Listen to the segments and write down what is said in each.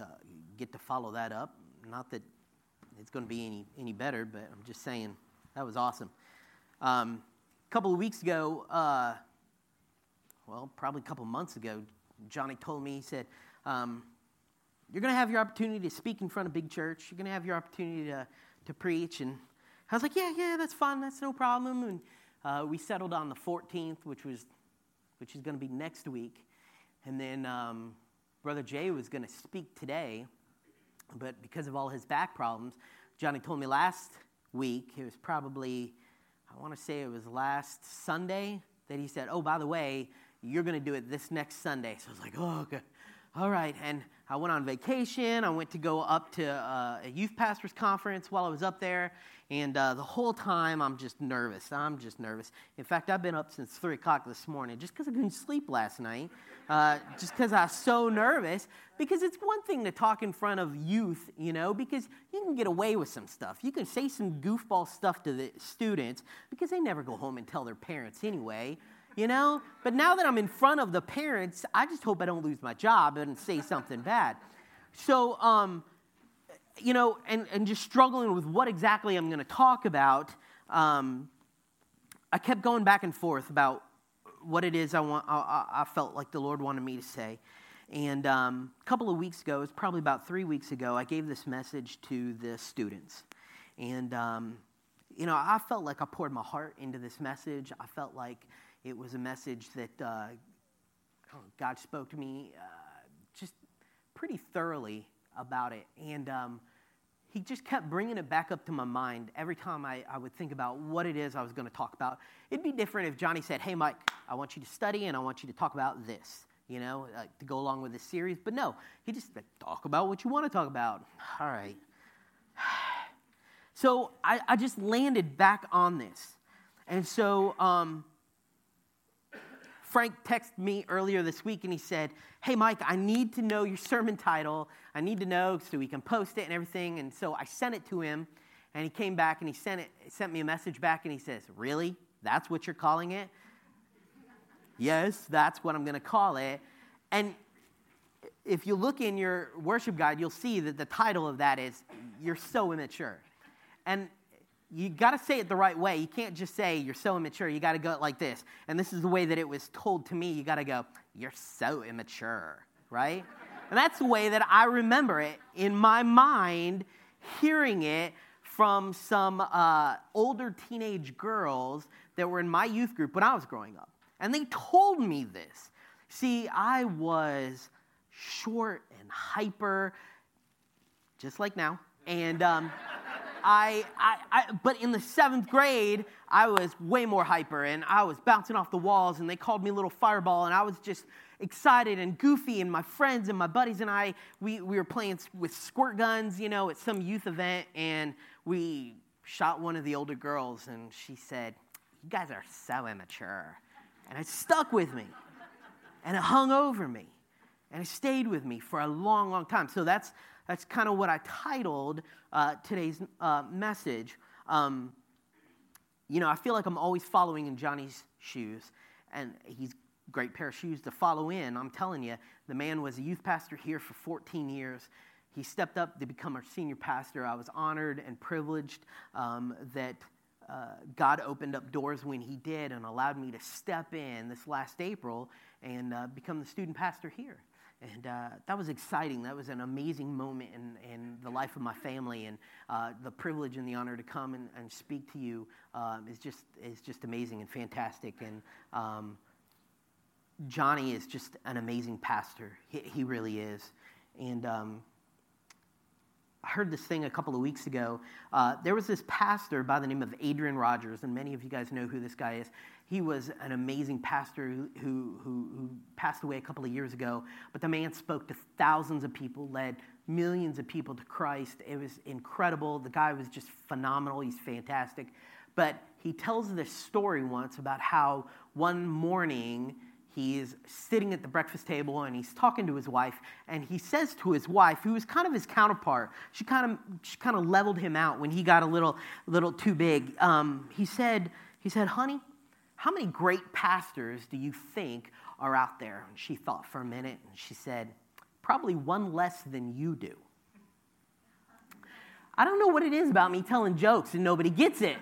uh, get to follow that up. Not that it's going to be any, any better, but I'm just saying that was awesome. Um, a couple of weeks ago, uh, well, probably a couple months ago, Johnny told me, he said, um, You're going to have your opportunity to speak in front of big church. You're going to have your opportunity to, to preach. And I was like, Yeah, yeah, that's fun. That's no problem. And uh, we settled on the 14th, which, was, which is going to be next week. And then um, Brother Jay was going to speak today, but because of all his back problems, Johnny told me last week, it was probably, I want to say it was last Sunday, that he said, Oh, by the way, you're going to do it this next Sunday. So I was like, Oh, okay. All right. And I went on vacation. I went to go up to uh, a youth pastors conference while I was up there. And uh, the whole time, I'm just nervous. I'm just nervous. In fact, I've been up since 3 o'clock this morning just because I couldn't sleep last night, uh, just because I was so nervous. Because it's one thing to talk in front of youth, you know, because you can get away with some stuff. You can say some goofball stuff to the students because they never go home and tell their parents anyway you know? But now that I'm in front of the parents, I just hope I don't lose my job and say something bad. So, um, you know, and, and just struggling with what exactly I'm going to talk about, um, I kept going back and forth about what it is I, want, I, I felt like the Lord wanted me to say. And um, a couple of weeks ago, it was probably about three weeks ago, I gave this message to the students. And, um, you know, I felt like I poured my heart into this message. I felt like it was a message that uh, God spoke to me uh, just pretty thoroughly about it. And um, he just kept bringing it back up to my mind every time I, I would think about what it is I was going to talk about. It'd be different if Johnny said, Hey, Mike, I want you to study and I want you to talk about this, you know, to go along with this series. But no, he just Talk about what you want to talk about. All right. So I, I just landed back on this. And so, um, Frank texted me earlier this week and he said, Hey, Mike, I need to know your sermon title. I need to know so we can post it and everything. And so I sent it to him and he came back and he sent, it, sent me a message back and he says, Really? That's what you're calling it? yes, that's what I'm going to call it. And if you look in your worship guide, you'll see that the title of that is You're So Immature. And you got to say it the right way. You can't just say you're so immature. You got to go like this. And this is the way that it was told to me. You got to go, you're so immature, right? and that's the way that I remember it in my mind, hearing it from some uh, older teenage girls that were in my youth group when I was growing up. And they told me this. See, I was short and hyper, just like now. And. Um, I, I, I, but in the seventh grade, I was way more hyper and I was bouncing off the walls and they called me little fireball and I was just excited and goofy and my friends and my buddies and I, we, we were playing with squirt guns, you know, at some youth event and we shot one of the older girls and she said, you guys are so immature. And it stuck with me and it hung over me and it stayed with me for a long, long time. So that's, that's kind of what I titled uh, today's uh, message. Um, you know, I feel like I'm always following in Johnny's shoes, and he's great pair of shoes to follow in. I'm telling you, the man was a youth pastor here for 14 years. He stepped up to become our senior pastor. I was honored and privileged um, that uh, God opened up doors when He did and allowed me to step in this last April and uh, become the student pastor here. And uh, that was exciting. That was an amazing moment in, in the life of my family. And uh, the privilege and the honor to come and, and speak to you um, is, just, is just amazing and fantastic. And um, Johnny is just an amazing pastor. He, he really is. And um, I heard this thing a couple of weeks ago. Uh, there was this pastor by the name of Adrian Rogers, and many of you guys know who this guy is. He was an amazing pastor who, who, who, passed away a couple of years ago, but the man spoke to thousands of people, led millions of people to Christ. It was incredible. The guy was just phenomenal. He's fantastic. But he tells this story once about how one morning he's sitting at the breakfast table and he's talking to his wife and he says to his wife who was kind of his counterpart she kind of she kind of leveled him out when he got a little little too big um, he said he said honey how many great pastors do you think are out there? And she thought for a minute and she said, probably one less than you do. I don't know what it is about me telling jokes and nobody gets it.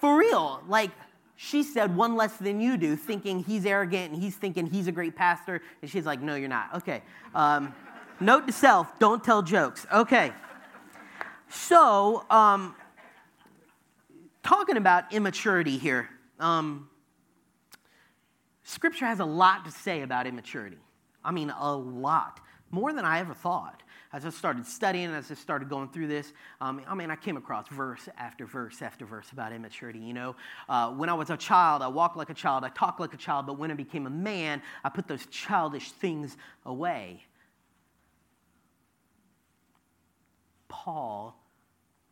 For real. Like, she said one less than you do, thinking he's arrogant and he's thinking he's a great pastor. And she's like, no, you're not. Okay. Um, note to self don't tell jokes. Okay. So, um, talking about immaturity here, um, Scripture has a lot to say about immaturity. I mean, a lot. More than I ever thought as I started studying, as I started going through this, um, I mean, I came across verse after verse after verse about immaturity. You know, uh, when I was a child, I walked like a child, I talked like a child, but when I became a man, I put those childish things away. Paul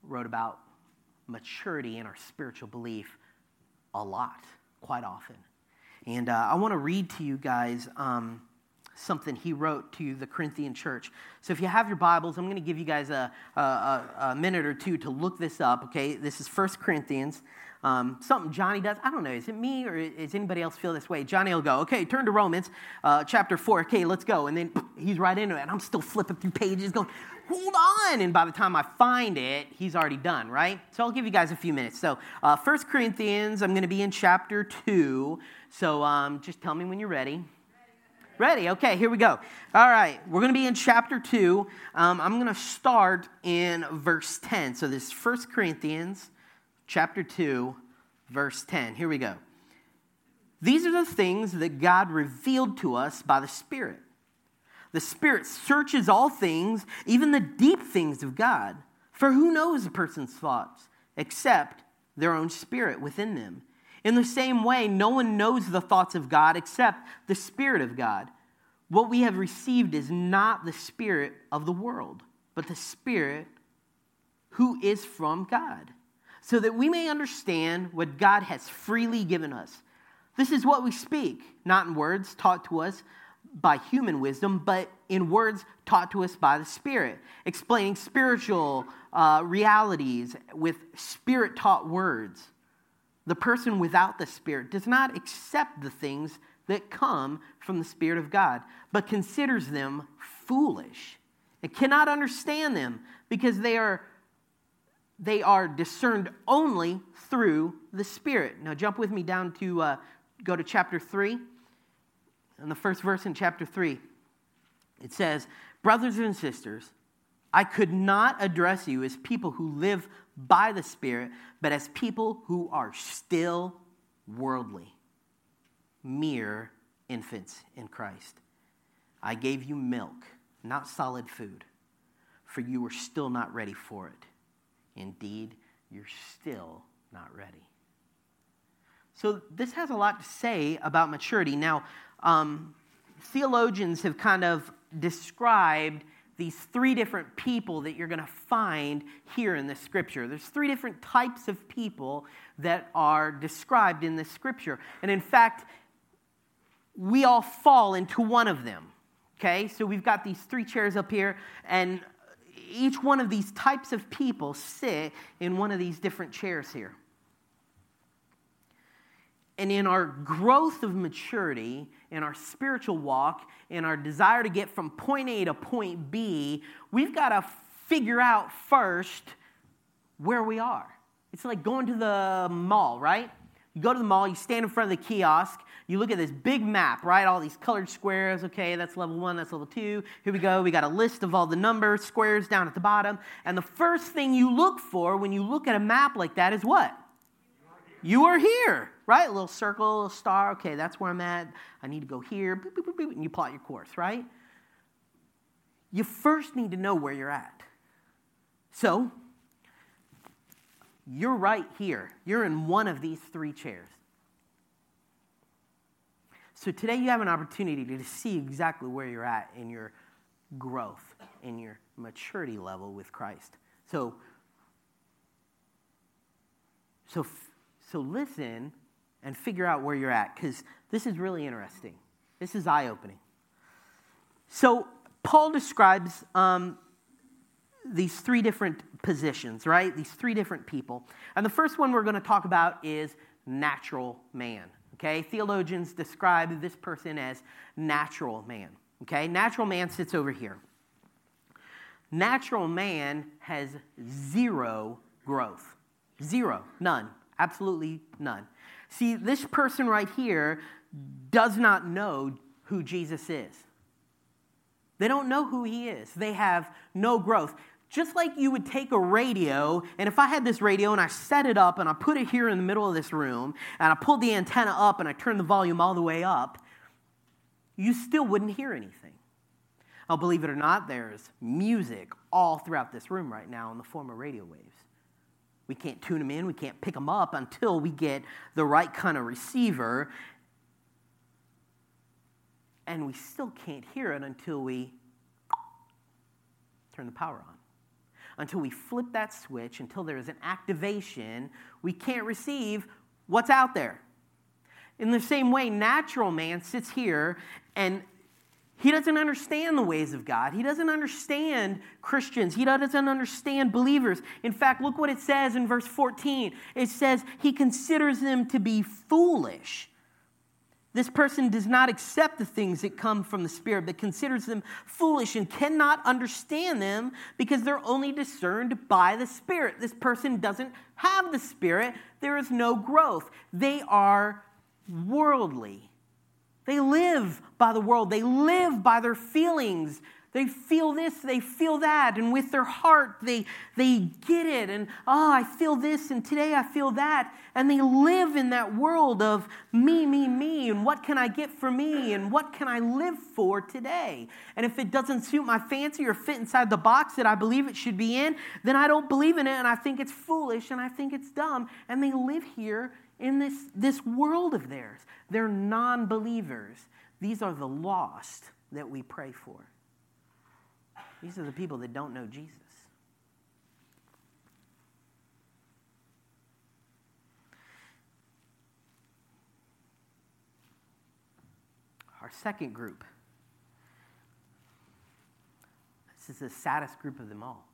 wrote about maturity in our spiritual belief a lot, quite often. And uh, I want to read to you guys. Um, something he wrote to the Corinthian church. So if you have your Bibles, I'm going to give you guys a, a, a minute or two to look this up, okay? This is First Corinthians. Um, something Johnny does. I don't know. Is it me or does anybody else feel this way? Johnny will go, okay, turn to Romans uh, chapter 4. Okay, let's go. And then he's right into it. And I'm still flipping through pages going, hold on. And by the time I find it, he's already done, right? So I'll give you guys a few minutes. So uh, 1 Corinthians, I'm going to be in chapter 2. So um, just tell me when you're ready. Ready? Okay, here we go. All right, we're going to be in chapter 2. Um, I'm going to start in verse 10. So this is 1 Corinthians chapter 2, verse 10. Here we go. These are the things that God revealed to us by the Spirit. The Spirit searches all things, even the deep things of God. For who knows a person's thoughts except their own spirit within them? In the same way, no one knows the thoughts of God except the Spirit of God. What we have received is not the Spirit of the world, but the Spirit who is from God, so that we may understand what God has freely given us. This is what we speak, not in words taught to us by human wisdom, but in words taught to us by the Spirit, explaining spiritual uh, realities with Spirit taught words. The person without the Spirit does not accept the things that come from the Spirit of God, but considers them foolish and cannot understand them because they are, they are discerned only through the Spirit. Now, jump with me down to uh, go to chapter 3. And the first verse in chapter 3, it says, Brothers and sisters, I could not address you as people who live by the Spirit, but as people who are still worldly, mere infants in Christ. I gave you milk, not solid food, for you were still not ready for it. Indeed, you're still not ready. So, this has a lot to say about maturity. Now, um, theologians have kind of described these three different people that you're going to find here in the scripture. There's three different types of people that are described in the scripture. And in fact, we all fall into one of them. Okay? So we've got these three chairs up here, and each one of these types of people sit in one of these different chairs here. And in our growth of maturity, in our spiritual walk, in our desire to get from point A to point B, we've got to figure out first where we are. It's like going to the mall, right? You go to the mall, you stand in front of the kiosk, you look at this big map, right? All these colored squares. Okay, that's level one, that's level two. Here we go. We got a list of all the numbers, squares down at the bottom. And the first thing you look for when you look at a map like that is what? You are here, right? A little circle, a star. Okay, that's where I'm at. I need to go here. Boop, boop, boop, and you plot your course, right? You first need to know where you're at. So, you're right here. You're in one of these three chairs. So today you have an opportunity to see exactly where you're at in your growth, in your maturity level with Christ. So, so, so listen and figure out where you're at because this is really interesting. This is eye opening. So, Paul describes um, these three different positions, right? These three different people. And the first one we're going to talk about is natural man. Okay, theologians describe this person as natural man. Okay? Natural man sits over here. Natural man has zero growth. Zero. None. Absolutely none. See, this person right here does not know who Jesus is. They don't know who he is. They have no growth. Just like you would take a radio, and if I had this radio and I set it up and I put it here in the middle of this room, and I pulled the antenna up and I turned the volume all the way up, you still wouldn't hear anything. Now, believe it or not, there's music all throughout this room right now in the form of radio waves. We can't tune them in, we can't pick them up until we get the right kind of receiver. And we still can't hear it until we turn the power on. Until we flip that switch, until there is an activation, we can't receive what's out there. In the same way, natural man sits here and he doesn't understand the ways of God. He doesn't understand Christians. He doesn't understand believers. In fact, look what it says in verse 14. It says, He considers them to be foolish. This person does not accept the things that come from the Spirit, but considers them foolish and cannot understand them because they're only discerned by the Spirit. This person doesn't have the Spirit. There is no growth. They are worldly. They live by the world, they live by their feelings. They feel this, they feel that, and with their heart, they, they get it. And, oh, I feel this, and today I feel that. And they live in that world of me, me, me, and what can I get for me, and what can I live for today. And if it doesn't suit my fancy or fit inside the box that I believe it should be in, then I don't believe in it, and I think it's foolish, and I think it's dumb. And they live here in this, this world of theirs. They're non believers. These are the lost that we pray for. These are the people that don't know Jesus. Our second group. This is the saddest group of them all.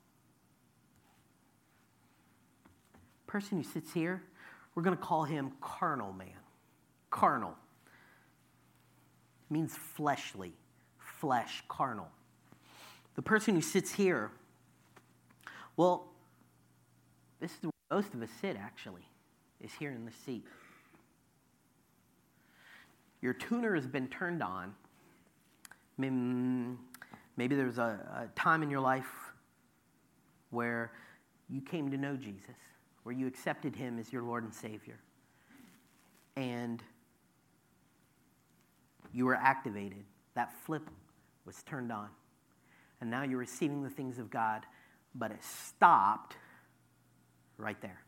Person who sits here we're going to call him carnal man. Carnal means fleshly, flesh, carnal. The person who sits here, well, this is where most of us sit actually, is here in the seat. Your tuner has been turned on. Maybe there was a, a time in your life where you came to know Jesus where you accepted him as your Lord and Savior. And you were activated. That flip was turned on. And now you're receiving the things of God, but it stopped right there.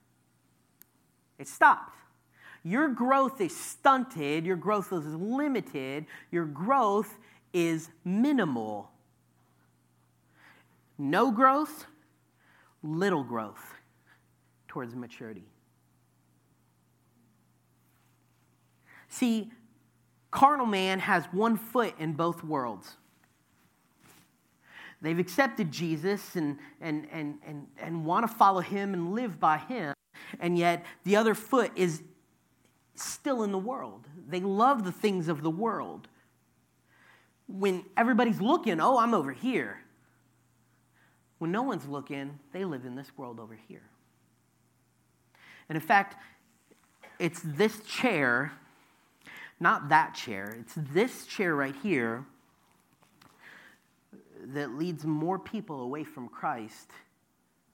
It stopped. Your growth is stunted, your growth is limited, your growth is minimal. No growth, little growth towards maturity. See, carnal man has one foot in both worlds. They've accepted Jesus and, and, and, and, and want to follow him and live by him, and yet the other foot is still in the world. They love the things of the world. When everybody's looking, oh, I'm over here. When no one's looking, they live in this world over here. And in fact, it's this chair, not that chair, it's this chair right here that leads more people away from Christ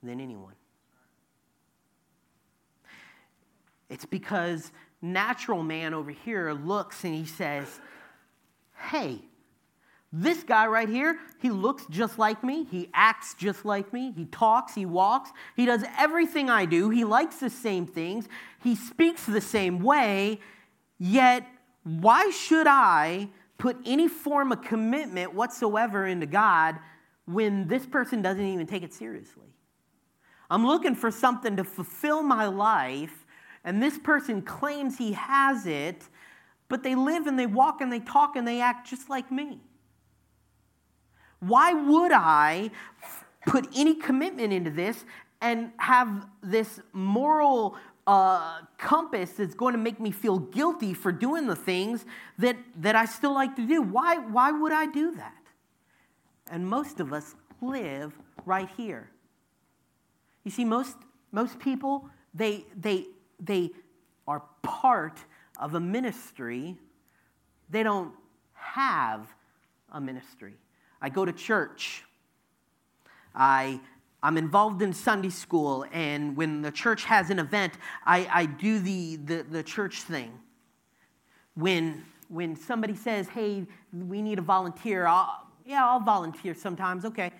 than anyone. It's because natural man over here looks and he says, Hey, this guy right here, he looks just like me. He acts just like me. He talks, he walks. He does everything I do. He likes the same things. He speaks the same way. Yet, why should I put any form of commitment whatsoever into God when this person doesn't even take it seriously? I'm looking for something to fulfill my life, and this person claims he has it, but they live and they walk and they talk and they act just like me. Why would I put any commitment into this and have this moral uh, compass that's going to make me feel guilty for doing the things that, that I still like to do. Why, why would I do that? And most of us live right here. You see, most, most people, they, they, they are part of a ministry, they don't have a ministry. I go to church. I, I'm involved in Sunday school, and when the church has an event, I, I do the, the, the church thing. When, when somebody says, hey, we need a volunteer, I'll, yeah, I'll volunteer sometimes, okay.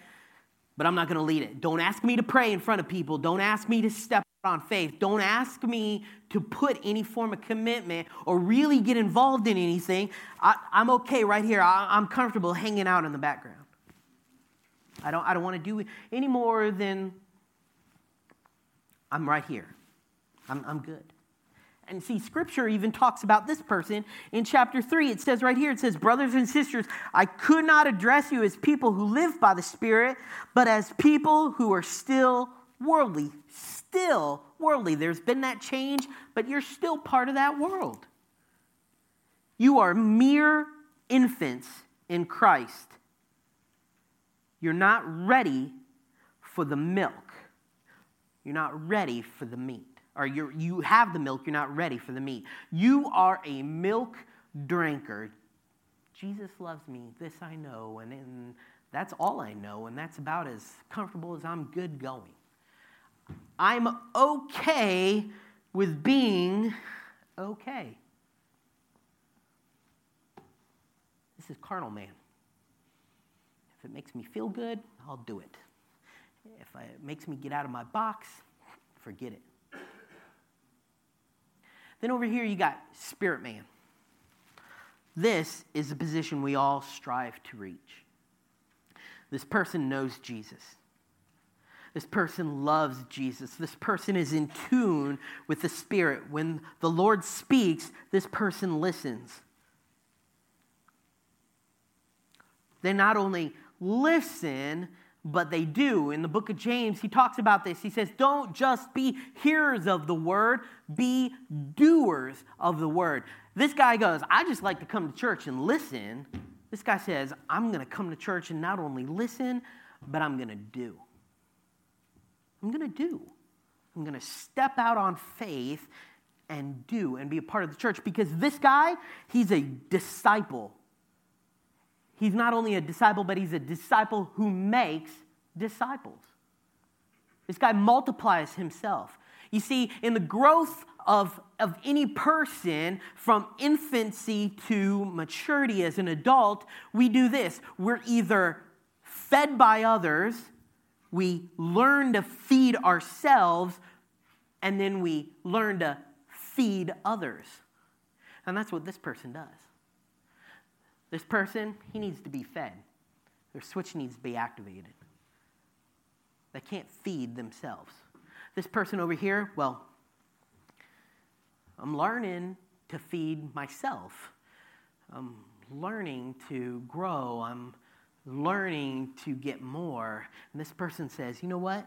But I'm not going to lead it. Don't ask me to pray in front of people. Don't ask me to step on faith. Don't ask me to put any form of commitment or really get involved in anything. I, am okay right here. I, am comfortable hanging out in the background. I don't, I don't want to do any more than I'm right here. I'm, I'm good. And see, scripture even talks about this person in chapter 3. It says right here, it says, Brothers and sisters, I could not address you as people who live by the Spirit, but as people who are still worldly. Still worldly. There's been that change, but you're still part of that world. You are mere infants in Christ. You're not ready for the milk. You're not ready for the meat. Or you you have the milk, you're not ready for the meat. You are a milk drinker. Jesus loves me, this I know, and, and that's all I know, and that's about as comfortable as I'm good going. I'm okay with being okay. This is carnal man. If it makes me feel good, I'll do it. If it makes me get out of my box, forget it. Then over here, you got spirit man. This is a position we all strive to reach. This person knows Jesus. This person loves Jesus. This person is in tune with the Spirit. When the Lord speaks, this person listens. They not only listen, but they do. In the book of James, he talks about this. He says, Don't just be hearers of the word, be doers of the word. This guy goes, I just like to come to church and listen. This guy says, I'm going to come to church and not only listen, but I'm going to do. I'm going to do. I'm going to step out on faith and do and be a part of the church because this guy, he's a disciple he's not only a disciple, but he's a disciple who makes disciples. This guy multiplies himself. You see, in the growth of, of any person from infancy to maturity as an adult, we do this. We're either fed by others, we learn to feed ourselves, and then we learn to feed others. And that's what this person does. This person, he needs to be fed. Their switch needs to be activated. They can't feed themselves. This person over here, well, I'm learning to feed myself. I'm learning to grow. I'm learning to get more. And this person says, you know what?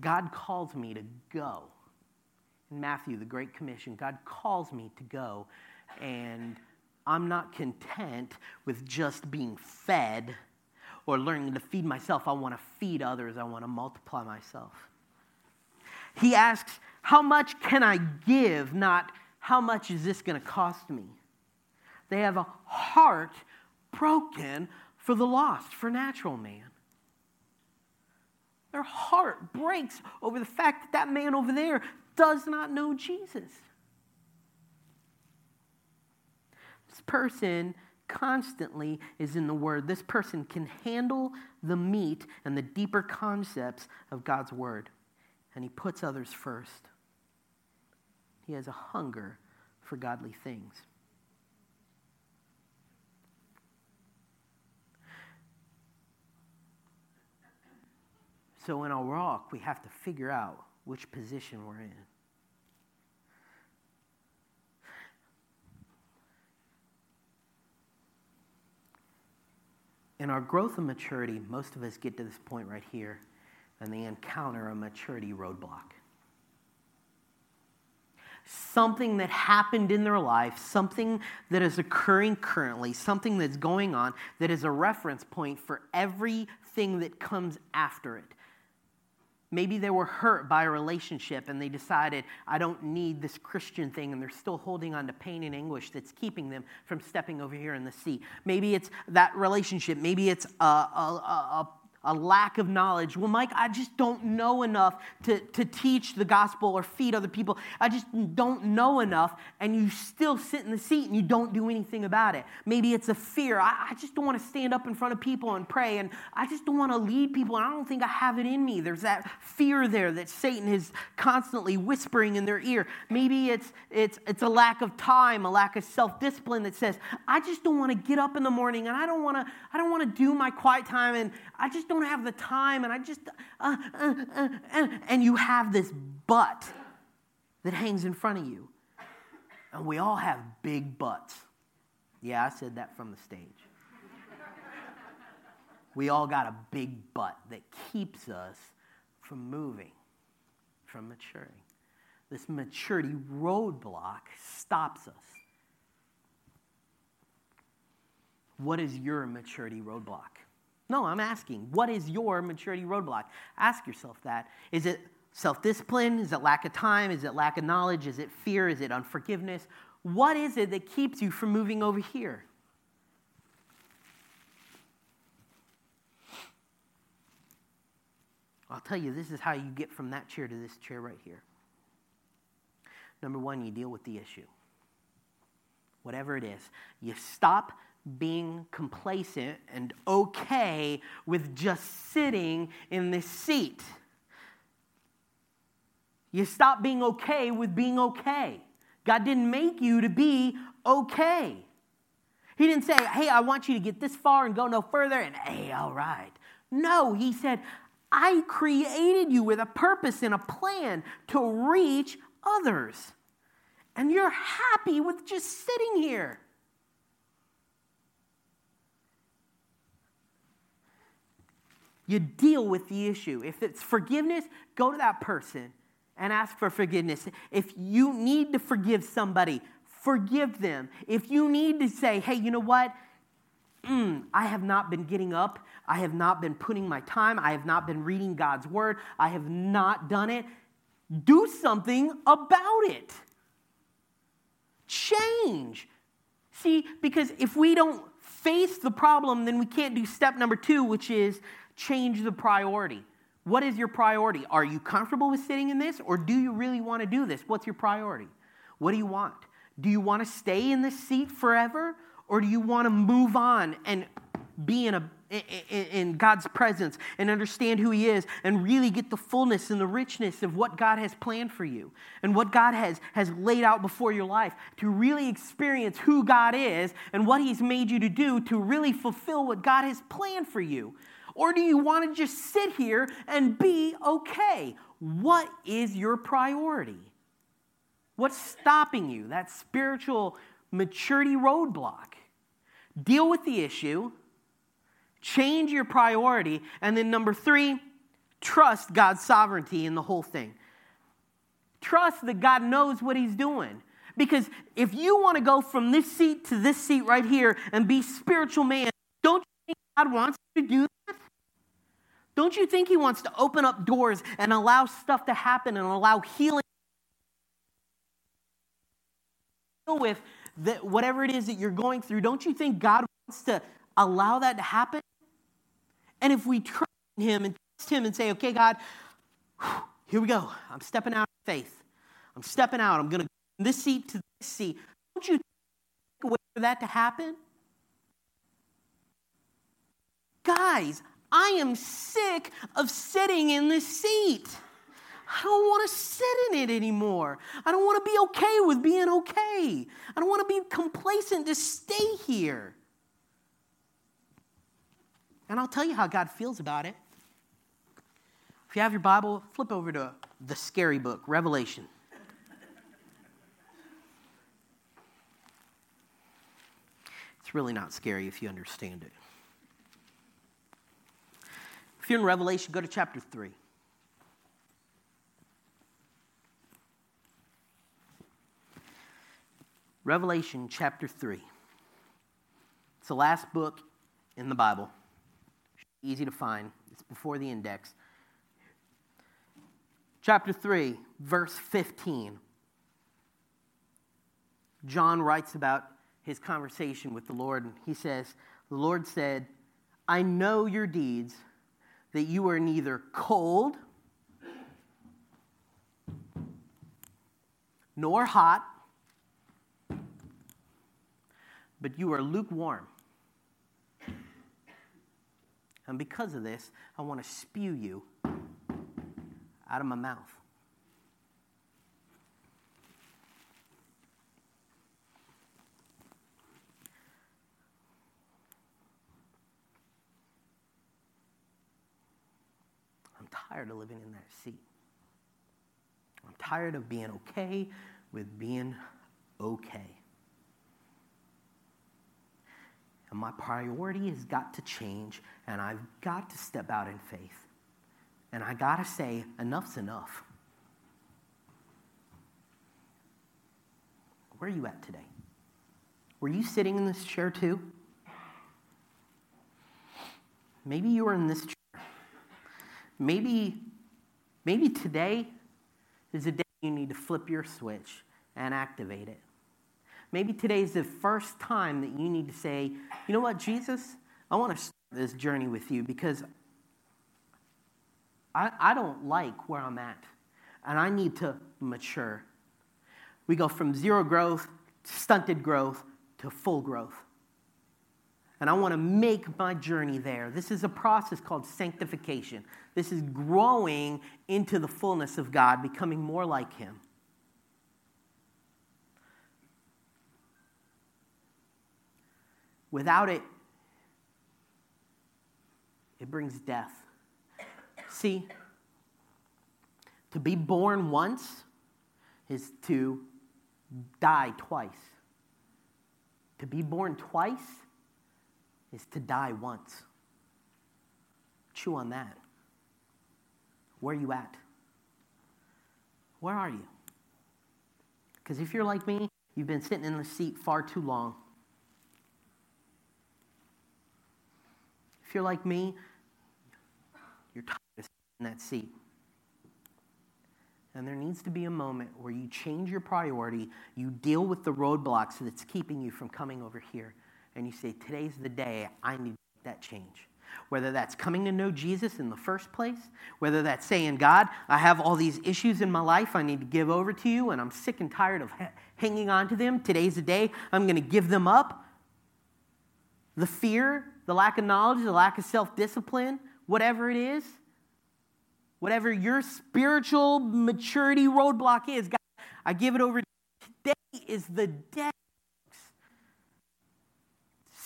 God calls me to go. In Matthew, the Great Commission, God calls me to go and I'm not content with just being fed or learning to feed myself. I want to feed others, I want to multiply myself. He asks, How much can I give? Not, How much is this going to cost me? They have a heart broken for the lost, for natural man. Their heart breaks over the fact that that man over there does not know Jesus. This person constantly is in the Word. This person can handle the meat and the deeper concepts of God's Word. And he puts others first. He has a hunger for godly things. So in our walk, we have to figure out which position we're in. In our growth and maturity, most of us get to this point right here and they encounter a maturity roadblock. something that happened in their life, something that is occurring currently, something that's going on that is a reference point for everything that comes after it. Maybe they were hurt by a relationship and they decided, I don't need this Christian thing, and they're still holding on to pain and anguish that's keeping them from stepping over here in the sea. Maybe it's that relationship. Maybe it's a, a, a, a lack of knowledge. Well, Mike, I just don't know enough to, to teach the gospel or feed other people. I just don't know enough, and you still sit in the seat and you don't do anything about it. Maybe it's a fear. I, I just don't want to stand up in front of people and pray, and I just don't want to lead people, and I don't think I have it in me. There's that fear there that Satan is constantly whispering in their ear. Maybe it's, it's, it's a lack of time, a lack of self discipline that says, I just don't want to get up in the morning, and I don't want to, I don't want to do my quiet time, and I just don't have the time, and I just, uh, uh, uh, uh, and you have this but that hangs in front of you. And we all have big butts. Yeah, I said that from the stage. we all got a big butt that keeps us from moving, from maturing. This maturity roadblock stops us. What is your maturity roadblock? No, I'm asking, what is your maturity roadblock? Ask yourself that. Is it self discipline? Is it lack of time? Is it lack of knowledge? Is it fear? Is it unforgiveness? What is it that keeps you from moving over here? I'll tell you, this is how you get from that chair to this chair right here. Number one, you deal with the issue. Whatever it is, you stop being complacent and okay with just sitting in this seat. You stop being okay with being okay. God didn't make you to be okay. He didn't say, hey, I want you to get this far and go no further, and hey, all right. No, He said, I created you with a purpose and a plan to reach others. And you're happy with just sitting here. You deal with the issue. If it's forgiveness, go to that person and ask for forgiveness. If you need to forgive somebody, forgive them. If you need to say, hey, you know what? Mm, I have not been getting up. I have not been putting my time. I have not been reading God's word. I have not done it. Do something about it. Change. See, because if we don't face the problem, then we can't do step number two, which is change the priority. What is your priority? Are you comfortable with sitting in this, or do you really want to do this? What's your priority? What do you want? Do you want to stay in this seat forever, or do you want to move on and be in a in God's presence and understand who He is and really get the fullness and the richness of what God has planned for you and what God has, has laid out before your life to really experience who God is and what He's made you to do to really fulfill what God has planned for you. Or do you want to just sit here and be okay? What is your priority? What's stopping you? That spiritual maturity roadblock. Deal with the issue, change your priority, and then number three, trust God's sovereignty in the whole thing. Trust that God knows what He's doing. Because if you want to go from this seat to this seat right here and be spiritual man, don't you think God wants you to do that? Don't you think He wants to open up doors and allow stuff to happen and allow healing deal with that whatever it is that you're going through? Don't you think God wants to allow that to happen? And if we trust Him and trust Him and say, okay, God, here we go. I'm stepping out of faith. I'm stepping out. I'm going to go from this seat to this seat. Don't you wait for that to happen? Guys, I am sick of sitting in this seat. I don't want to sit in it anymore. I don't want to be okay with being okay. I don't want to be complacent to stay here. And I'll tell you how God feels about it. If you have your Bible, flip over to the scary book, Revelation. It's really not scary if you understand it. If you're in Revelation, go to chapter 3. Revelation chapter 3. It's the last book in the Bible. Easy to find, it's before the index. Chapter 3, verse 15. John writes about his conversation with the Lord, and he says, The Lord said, I know your deeds, that you are neither cold nor hot, but you are lukewarm. And because of this, I want to spew you out of my mouth. Tired of living in that seat. I'm tired of being okay with being okay. And my priority has got to change, and I've got to step out in faith. And I got to say, enough's enough. Where are you at today? Were you sitting in this chair too? Maybe you were in this chair. Maybe, maybe today is a day you need to flip your switch and activate it. Maybe today is the first time that you need to say, you know what, Jesus, I want to start this journey with you because I, I don't like where I'm at and I need to mature. We go from zero growth, stunted growth, to full growth. And I want to make my journey there. This is a process called sanctification. This is growing into the fullness of God, becoming more like Him. Without it, it brings death. See, to be born once is to die twice. To be born twice is to die once. Chew on that. Where are you at? Where are you? Because if you're like me, you've been sitting in the seat far too long. If you're like me, you're tired of sitting in that seat. And there needs to be a moment where you change your priority, you deal with the roadblocks that's keeping you from coming over here, and you say, Today's the day I need that change. Whether that's coming to know Jesus in the first place, whether that's saying, God, I have all these issues in my life I need to give over to you, and I'm sick and tired of ha- hanging on to them. Today's the day I'm going to give them up. The fear, the lack of knowledge, the lack of self discipline, whatever it is, whatever your spiritual maturity roadblock is, God, I give it over. Today is the day.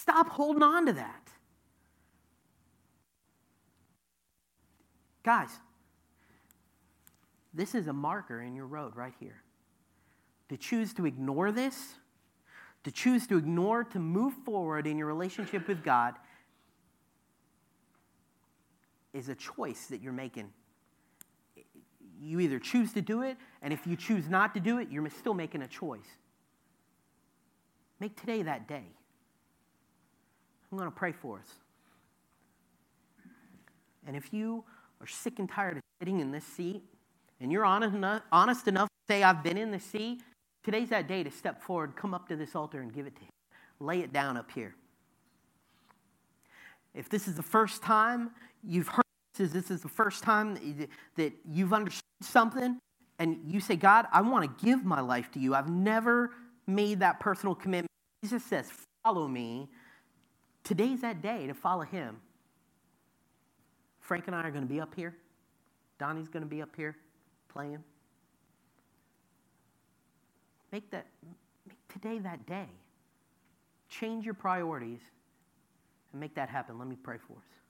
Stop holding on to that. Guys, this is a marker in your road right here. To choose to ignore this, to choose to ignore, to move forward in your relationship with God, is a choice that you're making. You either choose to do it, and if you choose not to do it, you're still making a choice. Make today that day. I'm going to pray for us. And if you are sick and tired of sitting in this seat, and you're honest enough, honest enough to say, I've been in the seat, today's that day to step forward, come up to this altar, and give it to Him. Lay it down up here. If this is the first time you've heard this, this is the first time that you've understood something, and you say, God, I want to give my life to you. I've never made that personal commitment. Jesus says, Follow me. Today's that day to follow him. Frank and I are going to be up here. Donnie's going to be up here playing. Make that make today that day. Change your priorities and make that happen. Let me pray for us.